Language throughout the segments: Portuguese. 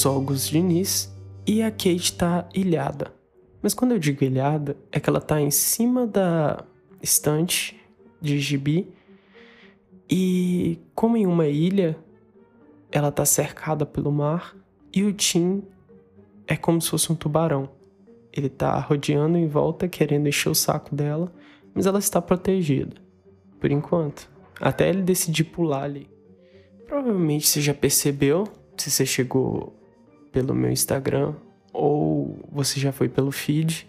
sou Augusto Diniz e a Kate tá ilhada. Mas quando eu digo ilhada, é que ela tá em cima da estante de gibi e como em uma ilha, ela tá cercada pelo mar e o Tim é como se fosse um tubarão. Ele tá rodeando em volta, querendo encher o saco dela, mas ela está protegida. Por enquanto. Até ele decidir pular ali. Provavelmente você já percebeu, se você chegou pelo meu Instagram ou você já foi pelo feed,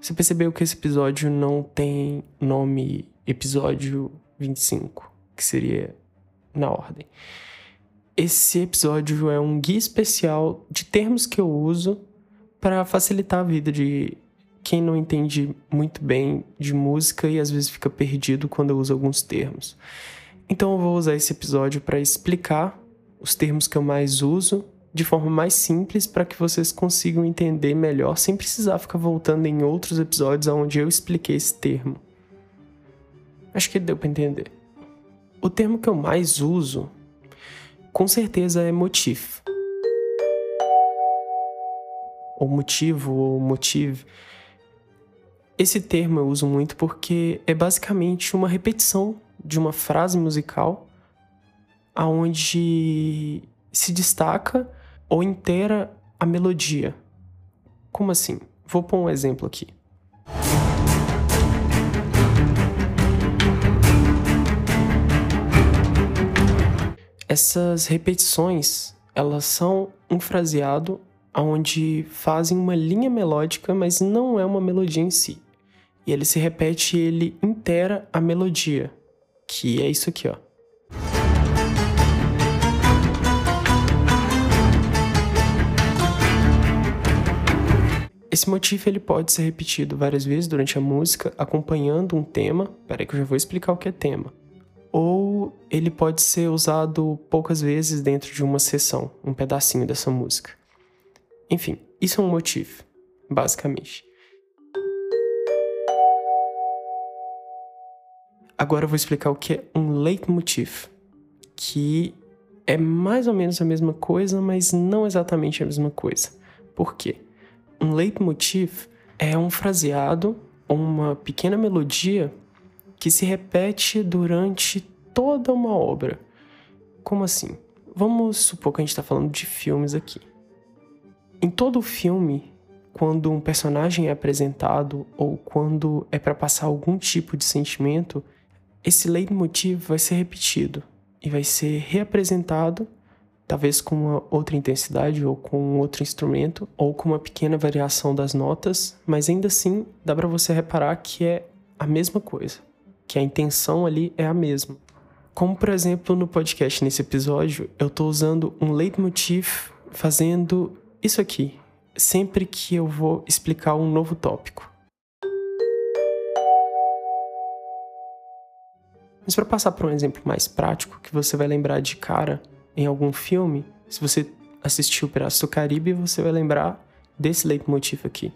você percebeu que esse episódio não tem nome episódio 25, que seria na ordem. Esse episódio é um guia especial de termos que eu uso para facilitar a vida de quem não entende muito bem de música e às vezes fica perdido quando eu uso alguns termos. Então eu vou usar esse episódio para explicar os termos que eu mais uso de forma mais simples para que vocês consigam entender melhor sem precisar ficar voltando em outros episódios onde eu expliquei esse termo. Acho que deu para entender. O termo que eu mais uso, com certeza, é motif. Ou motivo, ou motive. Esse termo eu uso muito porque é basicamente uma repetição de uma frase musical aonde se destaca ou inteira a melodia. Como assim? Vou pôr um exemplo aqui. Essas repetições, elas são um fraseado onde fazem uma linha melódica, mas não é uma melodia em si. E ele se repete ele inteira a melodia, que é isso aqui, ó. Esse motivo ele pode ser repetido várias vezes durante a música, acompanhando um tema. Peraí que eu já vou explicar o que é tema. Ou ele pode ser usado poucas vezes dentro de uma sessão, um pedacinho dessa música. Enfim, isso é um motivo, basicamente. Agora eu vou explicar o que é um leitmotiv, que é mais ou menos a mesma coisa, mas não exatamente a mesma coisa. Por quê? Um leitmotiv é um fraseado uma pequena melodia que se repete durante toda uma obra. Como assim? Vamos supor que a gente está falando de filmes aqui. Em todo filme, quando um personagem é apresentado ou quando é para passar algum tipo de sentimento, esse leitmotiv vai ser repetido e vai ser reapresentado talvez com uma outra intensidade ou com outro instrumento ou com uma pequena variação das notas, mas ainda assim dá para você reparar que é a mesma coisa, que a intenção ali é a mesma. Como por exemplo no podcast nesse episódio, eu estou usando um leitmotiv fazendo isso aqui, sempre que eu vou explicar um novo tópico. Mas para passar para um exemplo mais prático que você vai lembrar de cara, em algum filme, se você assistiu Piratas do Caribe, você vai lembrar desse leitmotiv aqui.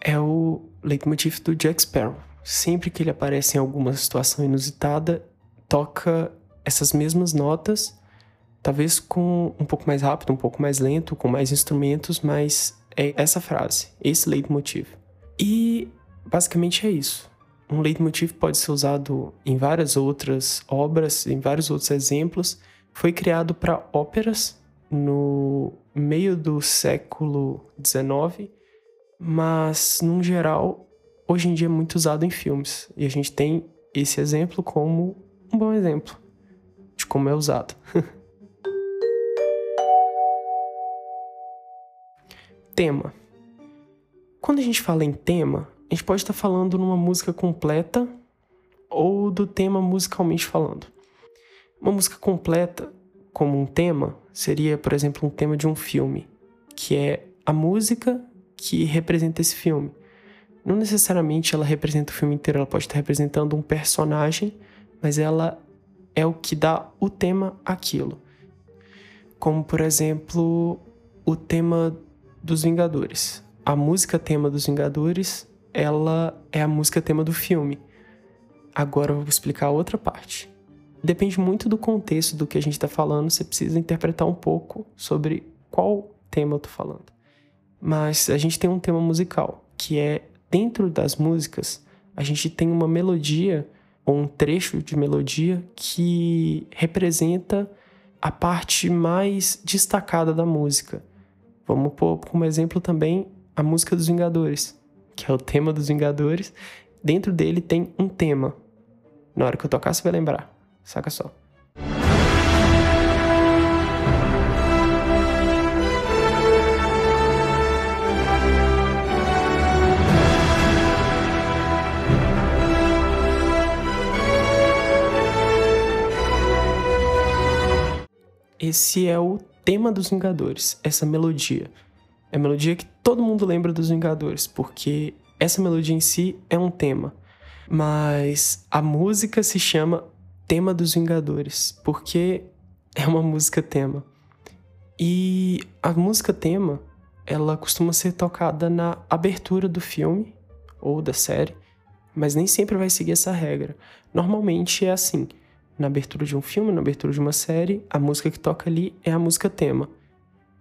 É o leitmotiv do Jack Sparrow. Sempre que ele aparece em alguma situação inusitada, toca essas mesmas notas, talvez com um pouco mais rápido, um pouco mais lento, com mais instrumentos, mas é essa frase, esse leitmotiv. E basicamente é isso. Um leitmotiv pode ser usado em várias outras obras, em vários outros exemplos. Foi criado para óperas no meio do século XIX, mas, num geral, hoje em dia é muito usado em filmes. E a gente tem esse exemplo como um bom exemplo de como é usado. Tema. Quando a gente fala em tema, a gente pode estar falando numa música completa ou do tema musicalmente falando. Uma música completa, como um tema, seria, por exemplo, um tema de um filme, que é a música que representa esse filme. Não necessariamente ela representa o filme inteiro, ela pode estar representando um personagem, mas ela é o que dá o tema àquilo. Como, por exemplo, o tema dos Vingadores a música tema dos Vingadores ela é a música tema do filme. Agora eu vou explicar a outra parte. Depende muito do contexto do que a gente está falando, você precisa interpretar um pouco sobre qual tema eu tô falando. Mas a gente tem um tema musical, que é dentro das músicas, a gente tem uma melodia ou um trecho de melodia que representa a parte mais destacada da música. Vamos pôr como exemplo também a música dos Vingadores, que é o tema dos Vingadores. Dentro dele tem um tema. Na hora que eu tocar, você vai lembrar. Saca só. Esse é o tema dos Vingadores, essa melodia. É a melodia que todo mundo lembra dos Vingadores, porque essa melodia em si é um tema. Mas a música se chama Tema dos Vingadores, porque é uma música tema. E a música tema, ela costuma ser tocada na abertura do filme ou da série, mas nem sempre vai seguir essa regra. Normalmente é assim na abertura de um filme, na abertura de uma série, a música que toca ali é a música tema.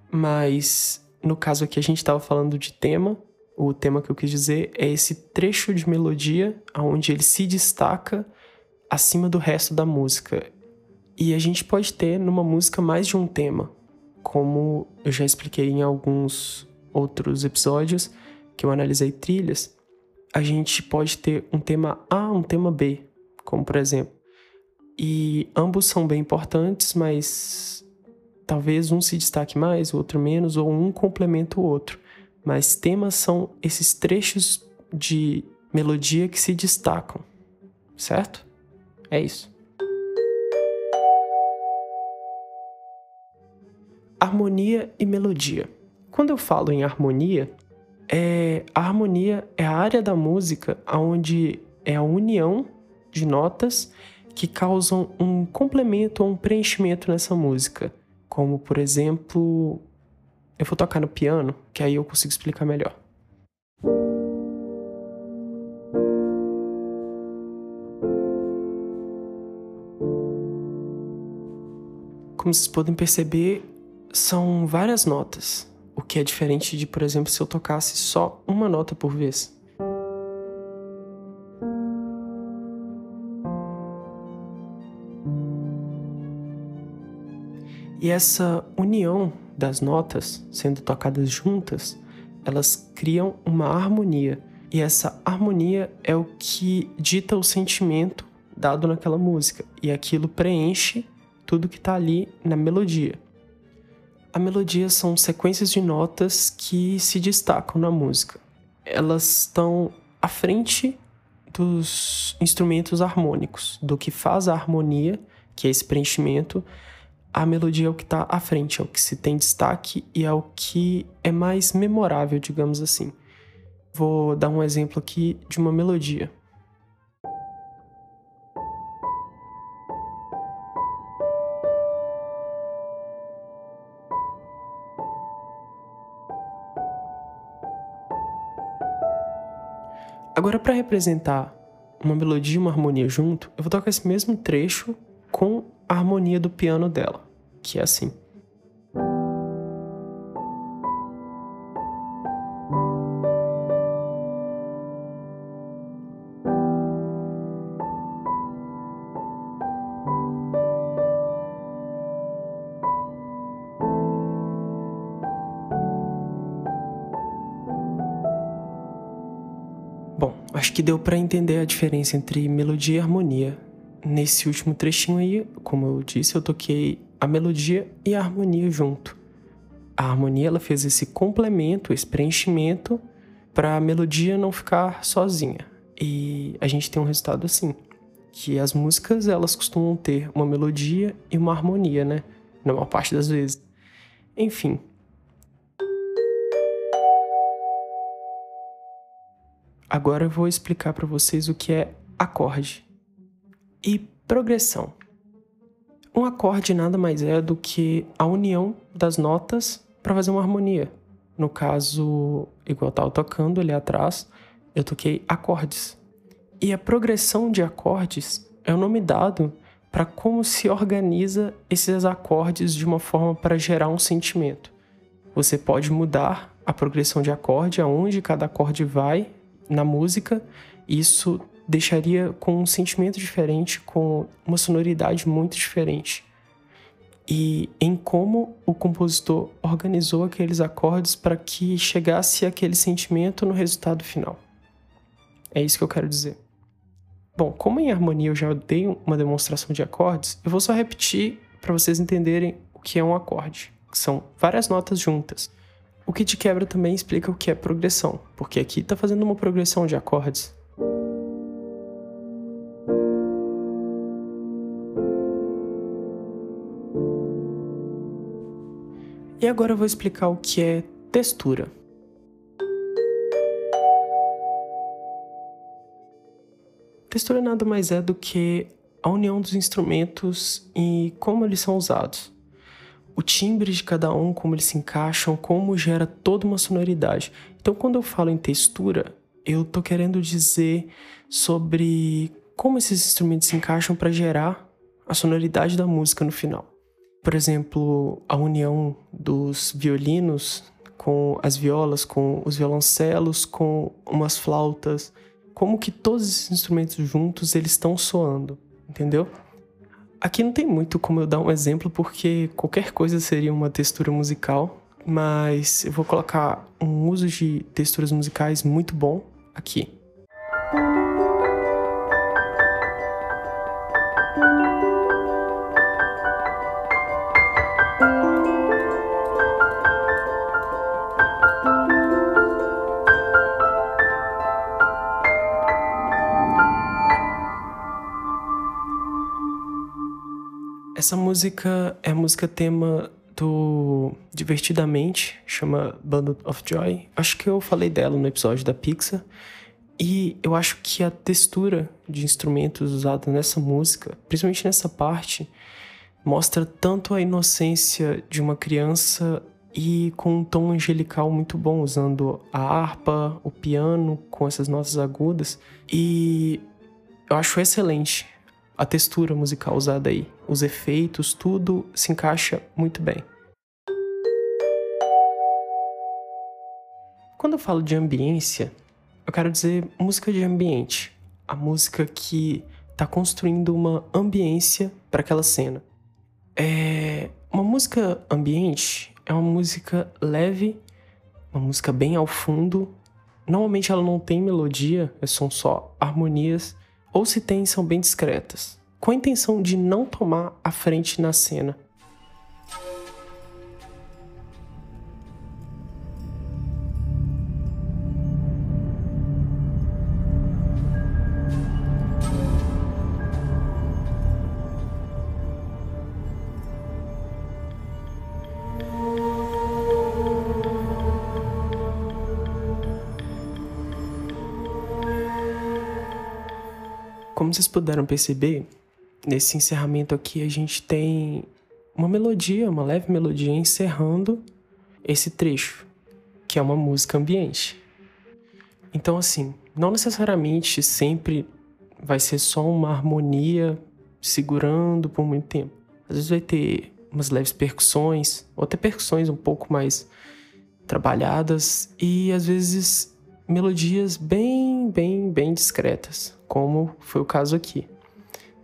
Mas no caso aqui a gente estava falando de tema, o tema que eu quis dizer é esse trecho de melodia onde ele se destaca acima do resto da música. E a gente pode ter numa música mais de um tema, como eu já expliquei em alguns outros episódios que eu analisei trilhas. A gente pode ter um tema A, um tema B, como por exemplo, e ambos são bem importantes, mas talvez um se destaque mais, o outro menos, ou um complementa o outro. Mas temas são esses trechos de melodia que se destacam, certo? É isso. Harmonia e melodia. Quando eu falo em harmonia, é, a harmonia é a área da música onde é a união de notas que causam um complemento ou um preenchimento nessa música. Como, por exemplo, eu vou tocar no piano, que aí eu consigo explicar melhor. Como vocês podem perceber, são várias notas, o que é diferente de, por exemplo, se eu tocasse só uma nota por vez. E essa união das notas sendo tocadas juntas, elas criam uma harmonia. E essa harmonia é o que dita o sentimento dado naquela música. E aquilo preenche tudo que está ali na melodia. A melodia são sequências de notas que se destacam na música. Elas estão à frente dos instrumentos harmônicos, do que faz a harmonia, que é esse preenchimento, a melodia é o que está à frente, é o que se tem destaque e é o que é mais memorável, digamos assim. Vou dar um exemplo aqui de uma melodia. Agora, para representar uma melodia e uma harmonia junto, eu vou tocar esse mesmo trecho com a harmonia do piano dela que é assim. Bom, acho que deu para entender a diferença entre melodia e harmonia. Nesse último trechinho aí, como eu disse, eu toquei a melodia e a harmonia junto. A harmonia ela fez esse complemento, esse preenchimento para a melodia não ficar sozinha. E a gente tem um resultado assim, que as músicas elas costumam ter uma melodia e uma harmonia, né? Na maior parte das vezes. Enfim. Agora eu vou explicar para vocês o que é acorde e progressão. Um acorde nada mais é do que a união das notas para fazer uma harmonia. No caso, igual eu estava tocando ali atrás, eu toquei acordes. E a progressão de acordes é o nome dado para como se organiza esses acordes de uma forma para gerar um sentimento. Você pode mudar a progressão de acorde, aonde cada acorde vai na música, isso deixaria com um sentimento diferente, com uma sonoridade muito diferente. E em como o compositor organizou aqueles acordes para que chegasse aquele sentimento no resultado final. É isso que eu quero dizer. Bom, como em harmonia eu já dei uma demonstração de acordes, eu vou só repetir para vocês entenderem o que é um acorde, que são várias notas juntas. O que te quebra também explica o que é progressão, porque aqui está fazendo uma progressão de acordes. E agora eu vou explicar o que é textura. Textura nada mais é do que a união dos instrumentos e como eles são usados. O timbre de cada um, como eles se encaixam, como gera toda uma sonoridade. Então, quando eu falo em textura, eu tô querendo dizer sobre como esses instrumentos se encaixam para gerar a sonoridade da música no final por exemplo, a união dos violinos com as violas, com os violoncelos, com umas flautas, como que todos esses instrumentos juntos eles estão soando, entendeu? Aqui não tem muito como eu dar um exemplo porque qualquer coisa seria uma textura musical, mas eu vou colocar um uso de texturas musicais muito bom aqui. Essa música é música tema do Divertidamente, chama Bundle of Joy. Acho que eu falei dela no episódio da Pixar. E eu acho que a textura de instrumentos usada nessa música, principalmente nessa parte, mostra tanto a inocência de uma criança e com um tom angelical muito bom, usando a harpa, o piano com essas notas agudas. E eu acho excelente a textura musical usada aí, os efeitos, tudo se encaixa muito bem. Quando eu falo de ambiência, eu quero dizer música de ambiente, a música que está construindo uma ambiência para aquela cena. É uma música ambiente é uma música leve, uma música bem ao fundo. Normalmente ela não tem melodia, são só harmonias ou se tem, são bem discretas, com a intenção de não tomar a frente na cena. Como vocês puderam perceber, nesse encerramento aqui a gente tem uma melodia, uma leve melodia encerrando esse trecho, que é uma música ambiente. Então, assim, não necessariamente sempre vai ser só uma harmonia segurando por muito tempo. Às vezes vai ter umas leves percussões, ou até percussões um pouco mais trabalhadas, e às vezes melodias bem, bem, bem discretas como foi o caso aqui.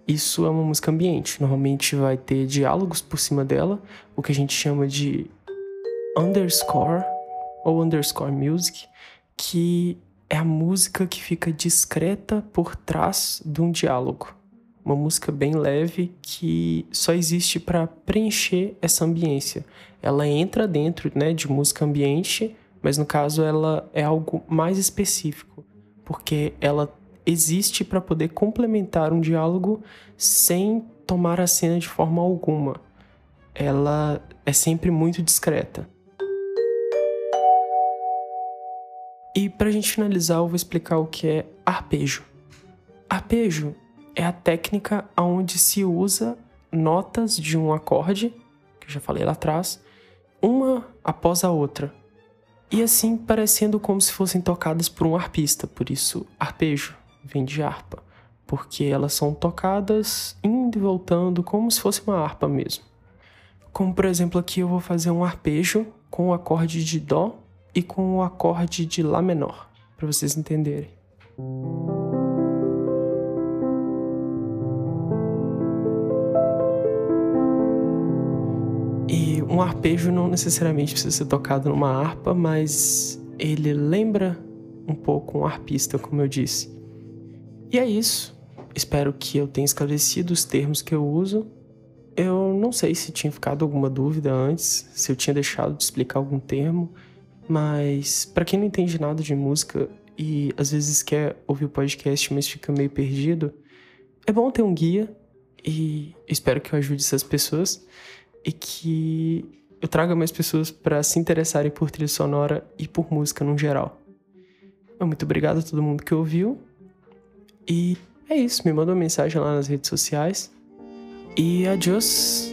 Isso é uma música ambiente. Normalmente vai ter diálogos por cima dela, o que a gente chama de underscore ou underscore music, que é a música que fica discreta por trás de um diálogo. Uma música bem leve que só existe para preencher essa ambiência. Ela entra dentro né, de música ambiente, mas no caso ela é algo mais específico, porque ela existe para poder complementar um diálogo sem tomar a cena de forma alguma. Ela é sempre muito discreta. E para a gente finalizar, eu vou explicar o que é arpejo. Arpejo é a técnica onde se usa notas de um acorde, que eu já falei lá atrás, uma após a outra. e assim parecendo como se fossem tocadas por um arpista, por isso arpejo vem de harpa, porque elas são tocadas indo e voltando como se fosse uma harpa mesmo. Como por exemplo aqui eu vou fazer um arpejo com o acorde de dó e com o acorde de lá menor, para vocês entenderem. um arpejo não necessariamente precisa ser tocado numa harpa, mas ele lembra um pouco um arpista, como eu disse. E é isso. Espero que eu tenha esclarecido os termos que eu uso. Eu não sei se tinha ficado alguma dúvida antes, se eu tinha deixado de explicar algum termo, mas para quem não entende nada de música e às vezes quer ouvir o podcast, mas fica meio perdido, é bom ter um guia e espero que eu ajude essas pessoas e que eu traga mais pessoas para se interessarem por trilha sonora e por música no geral. Muito obrigado a todo mundo que ouviu. E é isso, me manda uma mensagem lá nas redes sociais. E adiós!